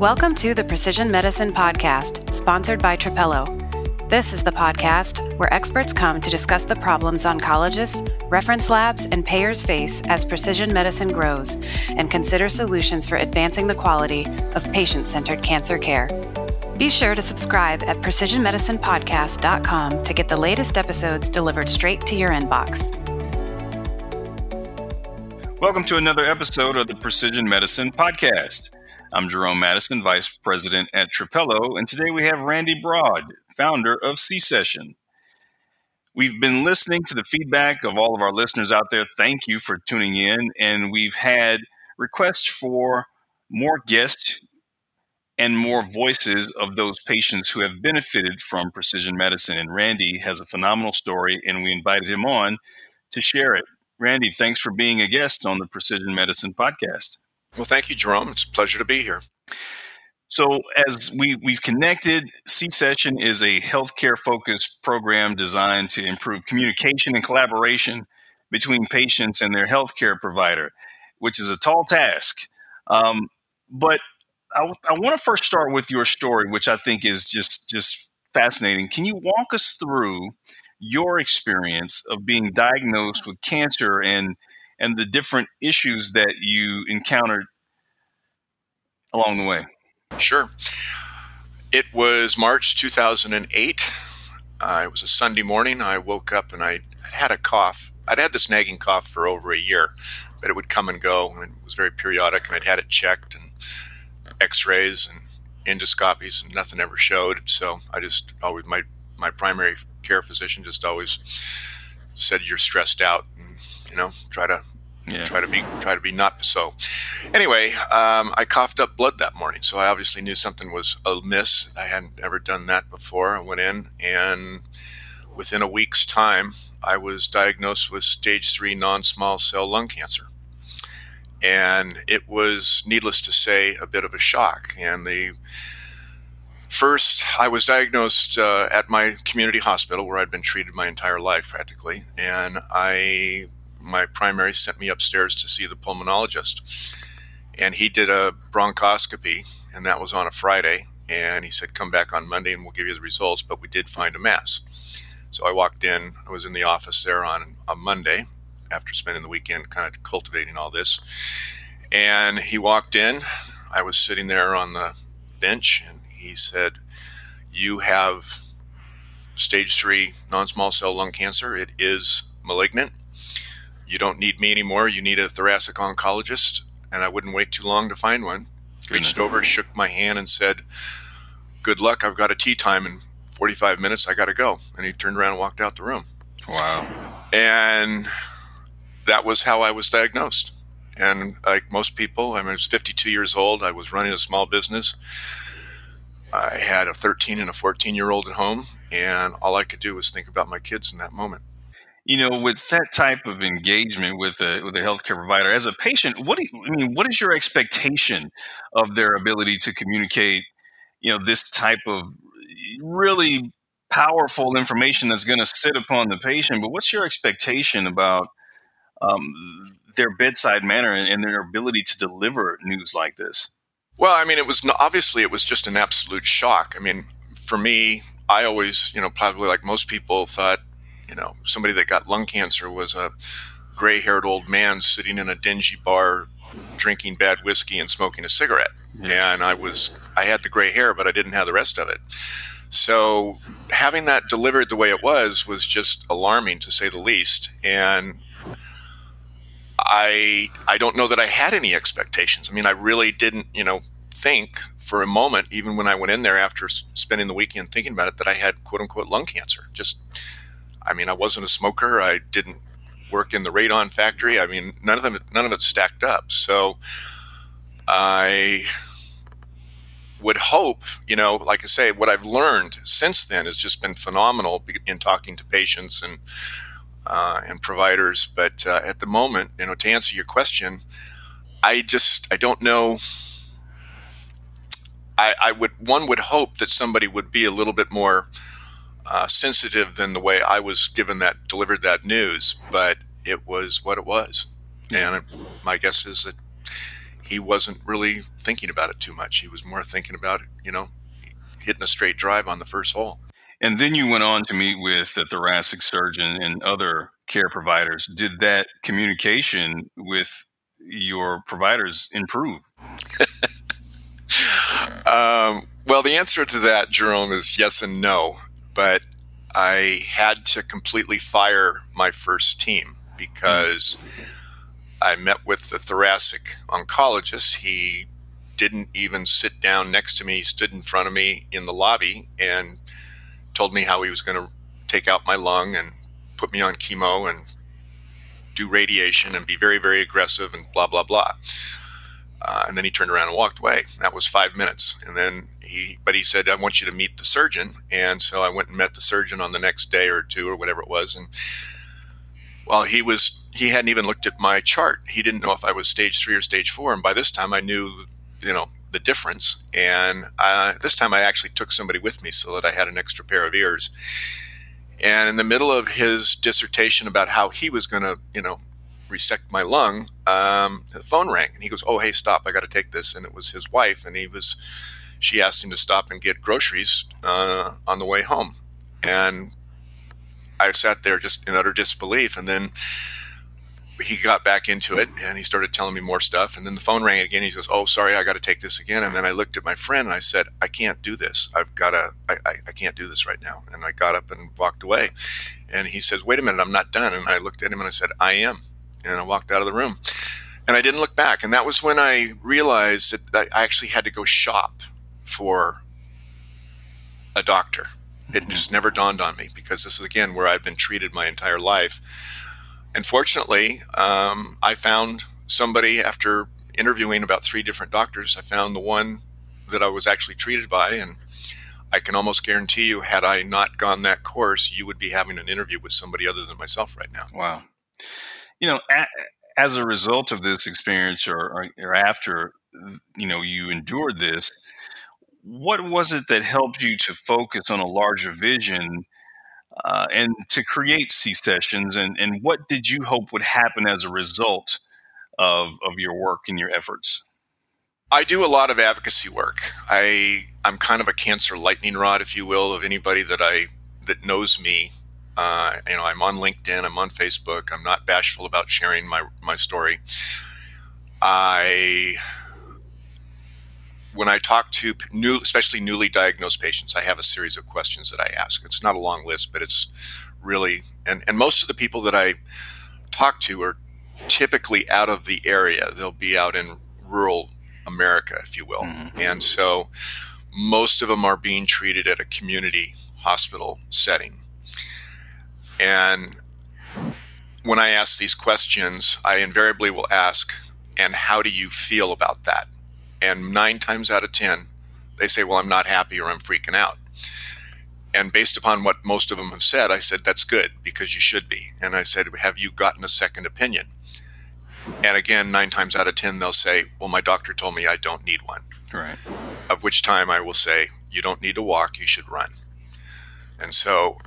Welcome to the Precision Medicine Podcast, sponsored by Trapelo. This is the podcast where experts come to discuss the problems oncologists, reference labs, and payers face as precision medicine grows and consider solutions for advancing the quality of patient centered cancer care. Be sure to subscribe at precisionmedicinepodcast.com to get the latest episodes delivered straight to your inbox. Welcome to another episode of the Precision Medicine Podcast. I'm Jerome Madison, Vice President at Trapelo, and today we have Randy Broad, founder of C Session. We've been listening to the feedback of all of our listeners out there. Thank you for tuning in. And we've had requests for more guests and more voices of those patients who have benefited from precision medicine. And Randy has a phenomenal story, and we invited him on to share it. Randy, thanks for being a guest on the Precision Medicine Podcast. Well, thank you, Jerome. It's a pleasure to be here. So, as we, we've connected, C Session is a healthcare focused program designed to improve communication and collaboration between patients and their healthcare provider, which is a tall task. Um, but I, I want to first start with your story, which I think is just just fascinating. Can you walk us through your experience of being diagnosed with cancer and and the different issues that you encountered along the way. Sure. It was March 2008. Uh, it was a Sunday morning. I woke up and I had a cough. I'd had this nagging cough for over a year, but it would come and go, and it was very periodic. And I'd had it checked and X-rays and endoscopies, and nothing ever showed. So I just always my my primary care physician just always said you're stressed out, and you know try to yeah. try to be try to be not so. Anyway, um, I coughed up blood that morning, so I obviously knew something was amiss. I hadn't ever done that before. I went in, and within a week's time, I was diagnosed with stage three non-small cell lung cancer, and it was, needless to say, a bit of a shock. And the First, I was diagnosed uh, at my community hospital where I'd been treated my entire life practically, and I my primary sent me upstairs to see the pulmonologist. And he did a bronchoscopy, and that was on a Friday. And he said, Come back on Monday and we'll give you the results. But we did find a mass. So I walked in, I was in the office there on a Monday after spending the weekend kind of cultivating all this. And he walked in. I was sitting there on the bench, and he said, You have stage three non small cell lung cancer. It is malignant you don't need me anymore. You need a thoracic oncologist. And I wouldn't wait too long to find one. Reached over, shook my hand, and said, Good luck. I've got a tee time in 45 minutes. I got to go. And he turned around and walked out the room. Wow. And that was how I was diagnosed. And like most people, I, mean, I was 52 years old. I was running a small business. I had a 13 and a 14 year old at home, and all I could do was think about my kids in that moment you know, with that type of engagement with a with a healthcare provider, as a patient, what do you, I mean? What is your expectation of their ability to communicate? You know, this type of really powerful information that's going to sit upon the patient. But what's your expectation about um, their bedside manner and, and their ability to deliver news like this? Well, I mean, it was obviously it was just an absolute shock. I mean, for me, I always, you know, probably like most people thought you know, somebody that got lung cancer was a gray haired old man sitting in a dingy bar drinking bad whiskey and smoking a cigarette. Yeah. And I was, I had the gray hair, but I didn't have the rest of it. So having that delivered the way it was was just alarming to say the least. And I, I don't know that I had any expectations. I mean, I really didn't, you know, think for a moment, even when I went in there after spending the weekend thinking about it, that I had quote unquote lung cancer. Just I mean, I wasn't a smoker. I didn't work in the radon factory. I mean, none of them, none of it stacked up. So I would hope, you know, like I say, what I've learned since then has just been phenomenal in talking to patients and uh, and providers. But uh, at the moment, you know, to answer your question, I just I don't know. I, I would one would hope that somebody would be a little bit more uh, sensitive than the way I was given that delivered that news, but it was what it was. And my guess is that he wasn't really thinking about it too much. He was more thinking about, you know, hitting a straight drive on the first hole. And then you went on to meet with the thoracic surgeon and other care providers. Did that communication with your providers improve? um, well, the answer to that, Jerome, is yes and no. But I had to completely fire my first team because I met with the thoracic oncologist. He didn't even sit down next to me, he stood in front of me in the lobby and told me how he was going to take out my lung and put me on chemo and do radiation and be very, very aggressive and blah, blah, blah. Uh, and then he turned around and walked away. That was five minutes. And then he, but he said, I want you to meet the surgeon. And so I went and met the surgeon on the next day or two or whatever it was. And well, he was, he hadn't even looked at my chart. He didn't know if I was stage three or stage four. And by this time I knew, you know, the difference. And uh, this time I actually took somebody with me so that I had an extra pair of ears. And in the middle of his dissertation about how he was going to, you know, resect my lung, um, the phone rang and he goes, "Oh, hey, stop! I got to take this." And it was his wife, and he was. She asked him to stop and get groceries uh, on the way home, and I sat there just in utter disbelief. And then he got back into it and he started telling me more stuff. And then the phone rang again. He says, "Oh, sorry, I got to take this again." And then I looked at my friend and I said, "I can't do this. I've got to. I, I, I can't do this right now." And I got up and walked away. And he says, "Wait a minute, I'm not done." And I looked at him and I said, "I am." And I walked out of the room. And I didn't look back. And that was when I realized that I actually had to go shop for a doctor. It just never dawned on me because this is again where I've been treated my entire life and fortunately, um, I found somebody after interviewing about three different doctors. I found the one that I was actually treated by, and I can almost guarantee you, had I not gone that course, you would be having an interview with somebody other than myself right now. Wow. You know, a, as a result of this experience, or, or, or after you know you endured this, what was it that helped you to focus on a larger vision? uh, and to create C sessions, and, and what did you hope would happen as a result of, of your work and your efforts? I do a lot of advocacy work. I I'm kind of a cancer lightning rod, if you will, of anybody that I that knows me. Uh, you know, I'm on LinkedIn, I'm on Facebook. I'm not bashful about sharing my my story. I when I talk to new, especially newly diagnosed patients, I have a series of questions that I ask. It's not a long list, but it's really and and most of the people that I talk to are typically out of the area. They'll be out in rural America, if you will, mm-hmm. and so most of them are being treated at a community hospital setting. And when I ask these questions, I invariably will ask, "And how do you feel about that?" And nine times out of 10, they say, Well, I'm not happy or I'm freaking out. And based upon what most of them have said, I said, That's good because you should be. And I said, Have you gotten a second opinion? And again, nine times out of 10, they'll say, Well, my doctor told me I don't need one. Right. Of which time I will say, You don't need to walk, you should run. And so,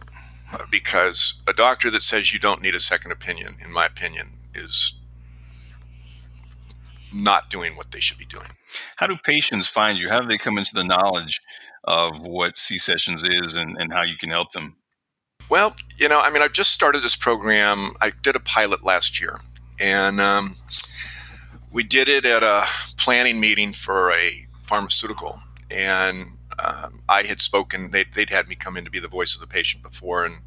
because a doctor that says you don't need a second opinion, in my opinion, is not doing what they should be doing. How do patients find you? How do they come into the knowledge of what C Sessions is and, and how you can help them? Well, you know, I mean, I've just started this program. I did a pilot last year, and um, we did it at a planning meeting for a pharmaceutical. And um, I had spoken, they'd, they'd had me come in to be the voice of the patient before, and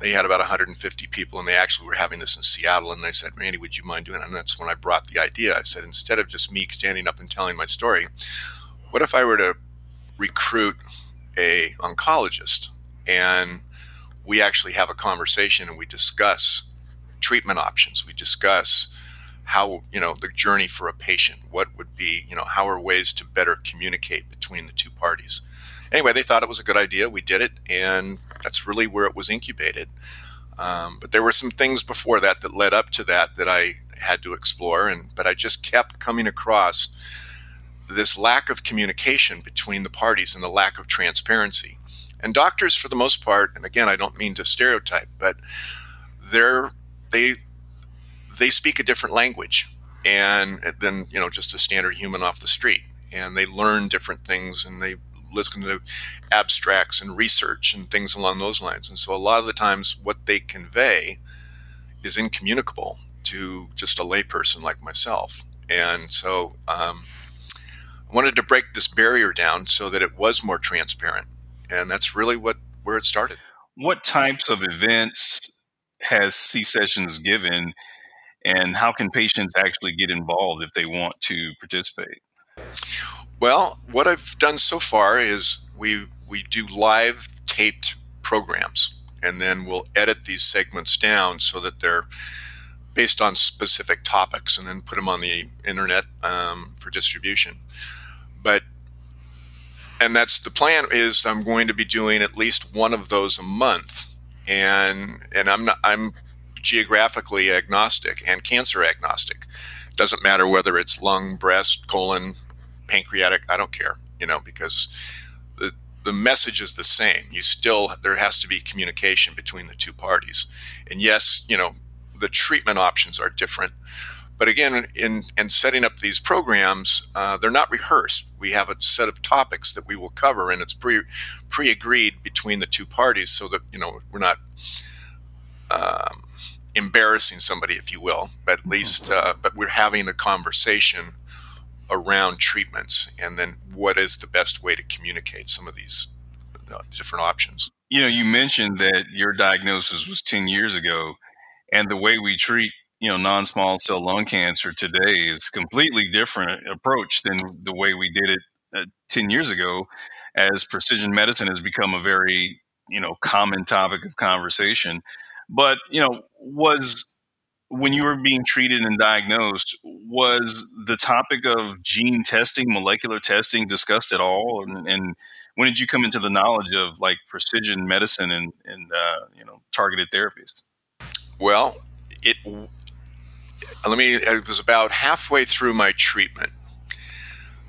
they had about 150 people and they actually were having this in Seattle and they said, Randy, would you mind doing it? And that's when I brought the idea. I said, instead of just me standing up and telling my story, what if I were to recruit a oncologist and we actually have a conversation and we discuss treatment options. We discuss how, you know, the journey for a patient, what would be, you know, how are ways to better communicate between the two parties anyway, they thought it was a good idea. We did it, and that's really where it was incubated. Um, but there were some things before that that led up to that that I had to explore, and but I just kept coming across this lack of communication between the parties and the lack of transparency. And doctors, for the most part, and again, I don't mean to stereotype, but they're they they speak a different language, and then you know just a standard human off the street. And they learn different things and they listen to abstracts and research and things along those lines. And so a lot of the times what they convey is incommunicable to just a layperson like myself. And so um, i wanted to break this barrier down so that it was more transparent. And that's really what where it started. What types of events has c sessions given and how can patients actually get involved if they want to participate? Well, what I've done so far is we we do live taped programs, and then we'll edit these segments down so that they're based on specific topics, and then put them on the internet um, for distribution. But and that's the plan is I'm going to be doing at least one of those a month, and and I'm not I'm geographically agnostic and cancer agnostic. Doesn't matter whether it's lung, breast, colon, pancreatic. I don't care, you know, because the the message is the same. You still there has to be communication between the two parties. And yes, you know, the treatment options are different. But again, in, in setting up these programs, uh, they're not rehearsed. We have a set of topics that we will cover, and it's pre pre agreed between the two parties, so that you know we're not um, embarrassing somebody, if you will, but at least, uh, but we're having a conversation around treatments and then what is the best way to communicate some of these uh, different options. You know, you mentioned that your diagnosis was 10 years ago, and the way we treat you know non-small cell lung cancer today is completely different approach than the way we did it uh, 10 years ago as precision medicine has become a very you know common topic of conversation but you know, was when you were being treated and diagnosed, was the topic of gene testing, molecular testing discussed at all? And, and when did you come into the knowledge of like precision medicine and, and uh, you know targeted therapies? Well, it let me. It was about halfway through my treatment,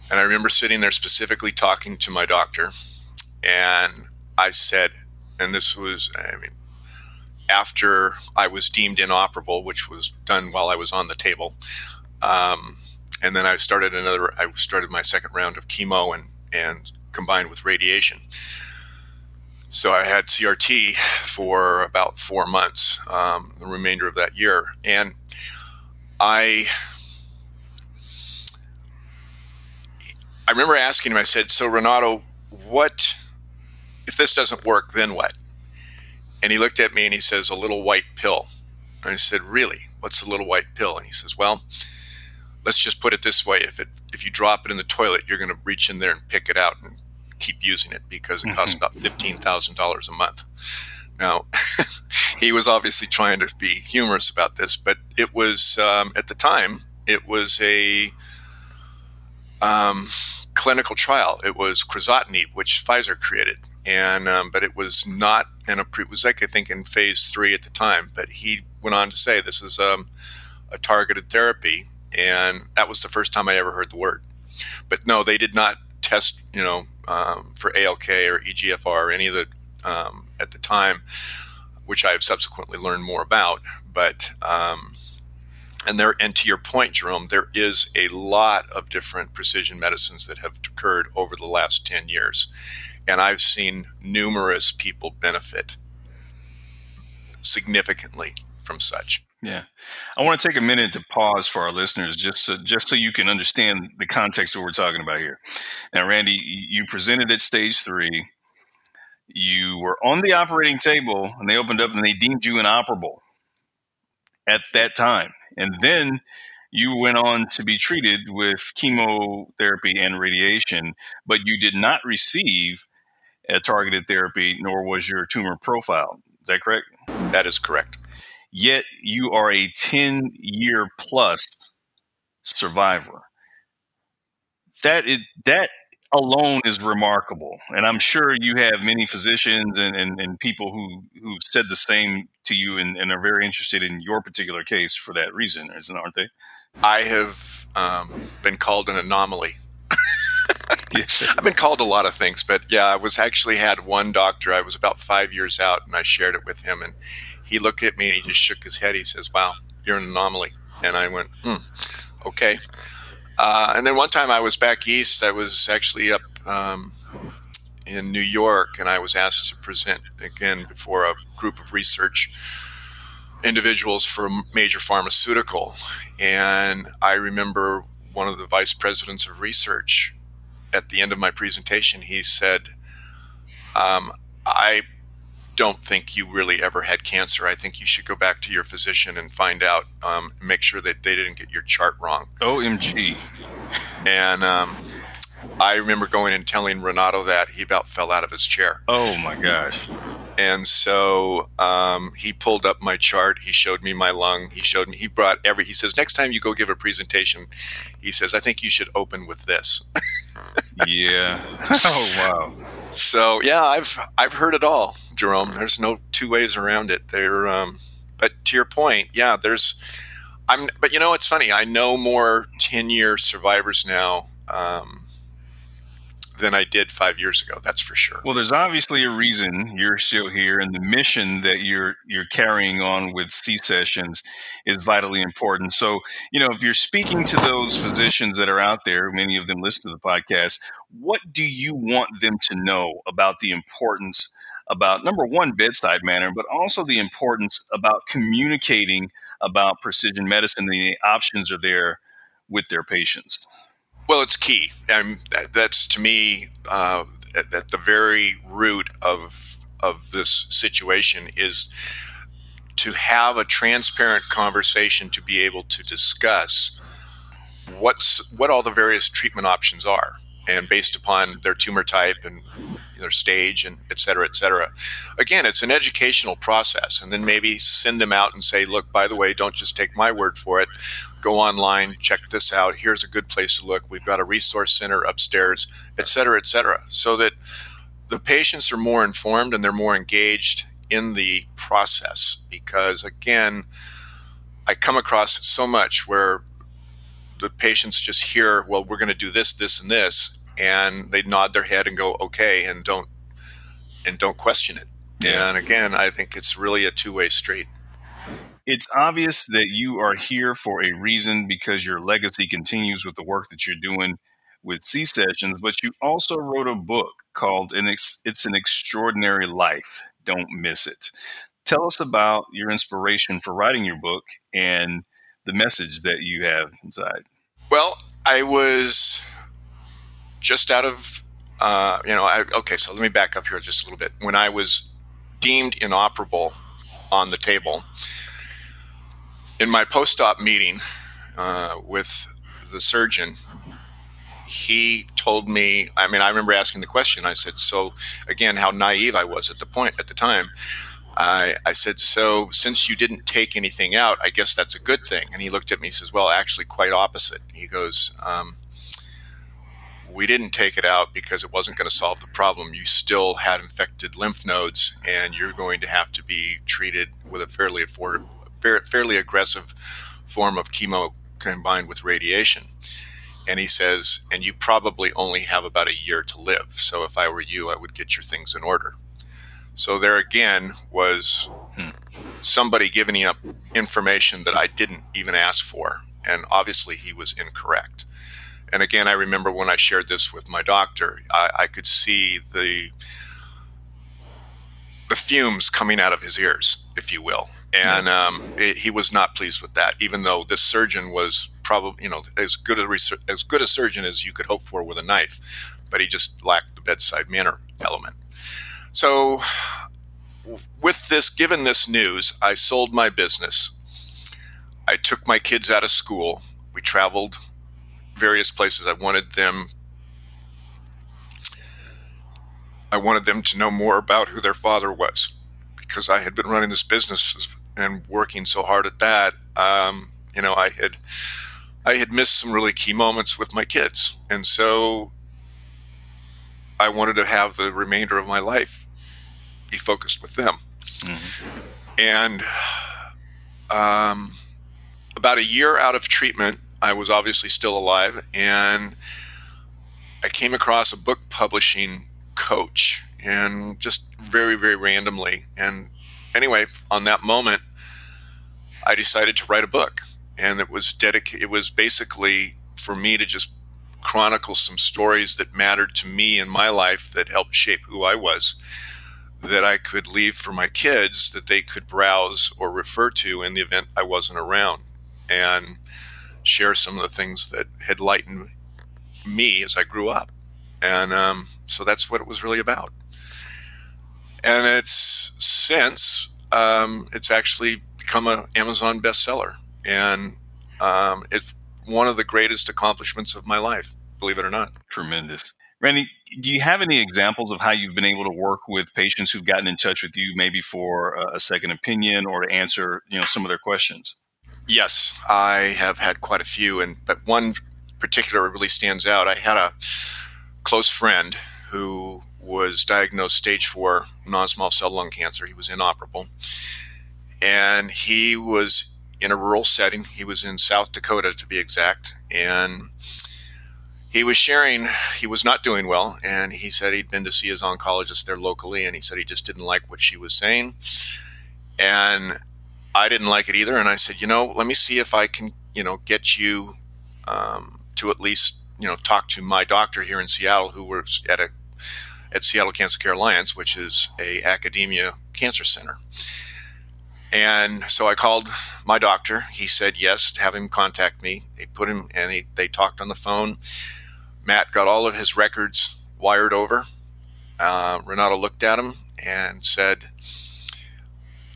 and I remember sitting there specifically talking to my doctor, and I said, and this was, I mean, after I was deemed inoperable, which was done while I was on the table. Um, and then I started another. I started my second round of chemo and and combined with radiation. So I had CRT for about four months, um, the remainder of that year, and I. I remember asking him. I said, "So Renato, what if this doesn't work? Then what?" And he looked at me and he says, A little white pill. And I said, Really? What's a little white pill? And he says, Well, let's just put it this way if it if you drop it in the toilet, you're going to reach in there and pick it out and keep using it because it costs mm-hmm. about fifteen thousand dollars a month. Now, he was obviously trying to be humorous about this, but it was um, at the time it was a um, clinical trial. It was crizotinib, which Pfizer created, and um, but it was not in a pre. It was like I think in phase three at the time. But he went on to say this is um, a targeted therapy, and that was the first time I ever heard the word. But no, they did not test, you know, um, for ALK or EGFR or any of the um, at the time, which I have subsequently learned more about. But um, and there and to your point jerome there is a lot of different precision medicines that have occurred over the last 10 years and i've seen numerous people benefit significantly from such. Yeah. I want to take a minute to pause for our listeners just so, just so you can understand the context of what we're talking about here. Now randy you presented at stage three. You were on the operating table and they opened up and they deemed you inoperable at that time. And then you went on to be treated with chemotherapy and radiation, but you did not receive a targeted therapy, nor was your tumor profile. Is that correct? That is correct. Yet you are a 10 year plus survivor. That is that alone is remarkable. And I'm sure you have many physicians and, and, and people who, who've said the same to you and, and, are very interested in your particular case for that reason, isn't aren't they? I have um, been called an anomaly. I've been called a lot of things, but yeah, I was actually had one doctor. I was about five years out, and I shared it with him, and he looked at me and he just shook his head. He says, "Wow, you're an anomaly," and I went, "Hmm, okay. Uh, and then one time I was back east. I was actually up um, in New York, and I was asked to present again before a group of research individuals for a major pharmaceutical. And I remember one of the vice presidents of research at the end of my presentation, he said, um, I don't think you really ever had cancer. I think you should go back to your physician and find out, um, make sure that they didn't get your chart wrong. OMG. And um, I remember going and telling Renato that he about fell out of his chair. Oh my gosh. And so um, he pulled up my chart. He showed me my lung. He showed me, he brought every, he says, next time you go give a presentation, he says, I think you should open with this. yeah. Oh, wow. So yeah, I've, I've heard it all, Jerome. There's no two ways around it. There, um, but to your point, yeah, there's, I'm, but you know, it's funny. I know more 10 year survivors now. Um, than I did five years ago. That's for sure. Well, there's obviously a reason you're still here, and the mission that you're you're carrying on with C sessions is vitally important. So, you know, if you're speaking to those physicians that are out there, many of them listen to the podcast. What do you want them to know about the importance? About number one, bedside manner, but also the importance about communicating about precision medicine. The options are there with their patients. Well, it's key. that's to me uh, at, at, the very root of of this situation is to have a transparent conversation to be able to discuss what's what all the various treatment options are, and based upon their tumor type and their stage and et cetera, et cetera. Again, it's an educational process, and then maybe send them out and say, look, by the way, don't just take my word for it go online, check this out. Here's a good place to look. We've got a resource center upstairs, et cetera, et cetera, so that the patients are more informed and they're more engaged in the process. Because again, I come across so much where the patients just hear, well, we're going to do this, this, and this, and they nod their head and go, okay, and don't and don't question it. Yeah. And again, I think it's really a two way street. It's obvious that you are here for a reason because your legacy continues with the work that you're doing with C sessions, but you also wrote a book called "An It's an Extraordinary Life. Don't miss it. Tell us about your inspiration for writing your book and the message that you have inside. Well, I was just out of, uh, you know, I, okay, so let me back up here just a little bit. When I was deemed inoperable on the table, in my post-op meeting uh, with the surgeon, he told me. I mean, I remember asking the question. I said, "So, again, how naive I was at the point at the time." I, I said, "So, since you didn't take anything out, I guess that's a good thing." And he looked at me. and says, "Well, actually, quite opposite." He goes. Um, we didn't take it out because it wasn't going to solve the problem. You still had infected lymph nodes, and you're going to have to be treated with a fairly affordable fairly aggressive form of chemo combined with radiation. And he says, and you probably only have about a year to live. So if I were you, I would get your things in order. So there again was hmm. somebody giving up information that I didn't even ask for. And obviously he was incorrect. And again, I remember when I shared this with my doctor, I, I could see the the fumes coming out of his ears, if you will and um, it, he was not pleased with that. Even though this surgeon was probably, you know, as good a research, as good a surgeon as you could hope for with a knife, but he just lacked the bedside manner element. So, with this, given this news, I sold my business. I took my kids out of school. We traveled various places. I wanted them. I wanted them to know more about who their father was because I had been running this business and working so hard at that, um, you know, I had I had missed some really key moments with my kids, and so I wanted to have the remainder of my life be focused with them. Mm-hmm. And um, about a year out of treatment, I was obviously still alive, and I came across a book publishing coach, and just very, very randomly. And anyway, on that moment, I decided to write a book. and it was dedicated. It was basically for me to just chronicle some stories that mattered to me in my life that helped shape who I was that I could leave for my kids that they could browse or refer to in the event I wasn't around and share some of the things that had lightened me as I grew up. And um, so that's what it was really about. And it's since um, it's actually become an Amazon bestseller. And um, it's one of the greatest accomplishments of my life, believe it or not. Tremendous. Randy, do you have any examples of how you've been able to work with patients who've gotten in touch with you, maybe for a second opinion or to answer, you know, some of their questions? Yes, I have had quite a few, and but one particular really stands out. I had a close friend who was diagnosed stage four non-small cell lung cancer. He was inoperable, and he was in a rural setting. He was in South Dakota, to be exact, and he was sharing he was not doing well and he said he'd been to see his oncologist there locally and he said he just didn't like what she was saying and i didn't like it either and i said you know let me see if i can you know get you um, to at least you know talk to my doctor here in seattle who works at a at seattle cancer care alliance which is a academia cancer center and so I called my doctor. He said yes, have him contact me. They put him and he, they talked on the phone. Matt got all of his records wired over. Uh, Renato looked at him and said,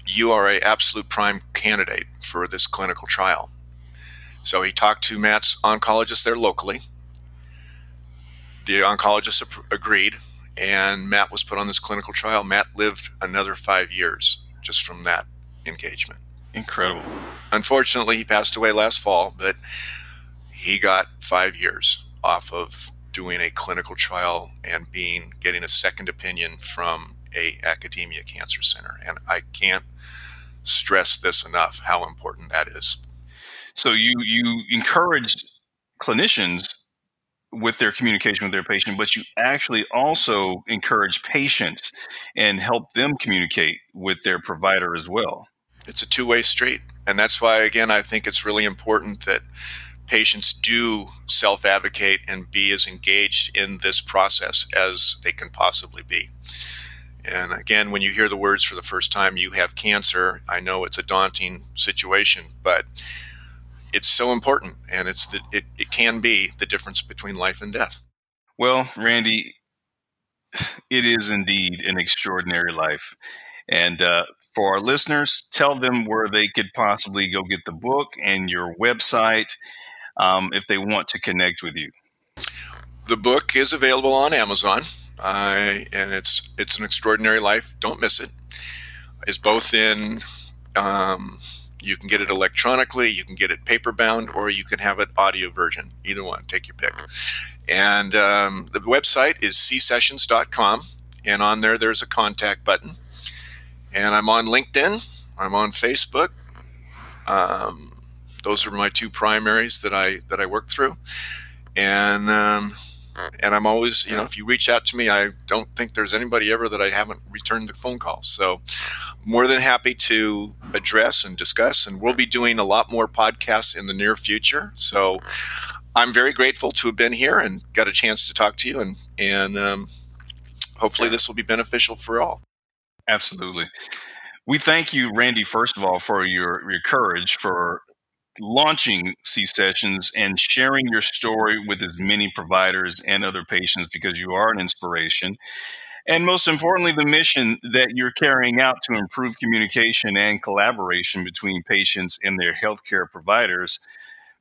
"You are a absolute prime candidate for this clinical trial." So he talked to Matt's oncologist there locally. The oncologist agreed, and Matt was put on this clinical trial. Matt lived another five years just from that engagement. Incredible. Unfortunately, he passed away last fall, but he got five years off of doing a clinical trial and being getting a second opinion from a academia cancer center and i can't stress this enough how important that is so you you encourage clinicians with their communication with their patient but you actually also encourage patients and help them communicate with their provider as well it's a two-way street and that's why again i think it's really important that patients do self advocate and be as engaged in this process as they can possibly be. And again, when you hear the words for the first time, you have cancer, I know it's a daunting situation, but it's so important and it's the, it, it can be the difference between life and death. Well, Randy, it is indeed an extraordinary life. And uh, for our listeners, tell them where they could possibly go get the book and your website um, if they want to connect with you? The book is available on Amazon, uh, and it's it's an extraordinary life. Don't miss it. It's both in. Um, you can get it electronically, you can get it paper bound, or you can have it audio version. Either one, take your pick. And um, the website is csessions.com, and on there there's a contact button. And I'm on LinkedIn, I'm on Facebook. Um, those are my two primaries that I that I work through, and um, and I'm always you know if you reach out to me, I don't think there's anybody ever that I haven't returned the phone call. So more than happy to address and discuss, and we'll be doing a lot more podcasts in the near future. So I'm very grateful to have been here and got a chance to talk to you, and and um, hopefully this will be beneficial for all. Absolutely. We thank you, Randy, first of all, for your, your courage for launching C sessions and sharing your story with as many providers and other patients because you are an inspiration. And most importantly, the mission that you're carrying out to improve communication and collaboration between patients and their healthcare providers.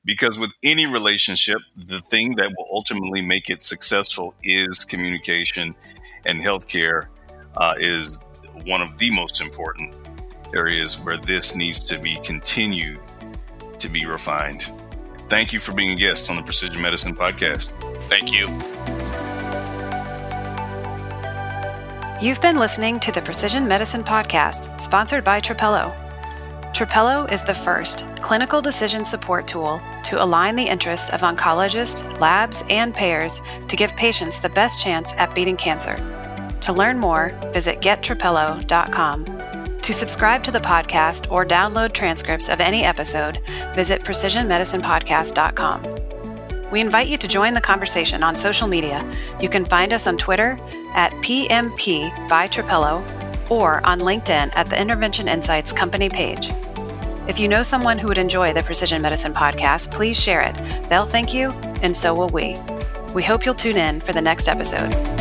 Because with any relationship, the thing that will ultimately make it successful is communication, and healthcare uh, is one of the most important areas where this needs to be continued to be refined. Thank you for being a guest on the Precision Medicine Podcast. Thank you. You've been listening to the Precision Medicine Podcast, sponsored by Trapelo. Trapelo is the first clinical decision support tool to align the interests of oncologists, labs, and payers to give patients the best chance at beating cancer. To learn more, visit gettrapelo.com. To subscribe to the podcast or download transcripts of any episode, visit precisionmedicinepodcast.com. We invite you to join the conversation on social media. You can find us on Twitter at PMP by Trapelo or on LinkedIn at the Intervention Insights company page. If you know someone who would enjoy the Precision Medicine podcast, please share it. They'll thank you, and so will we. We hope you'll tune in for the next episode.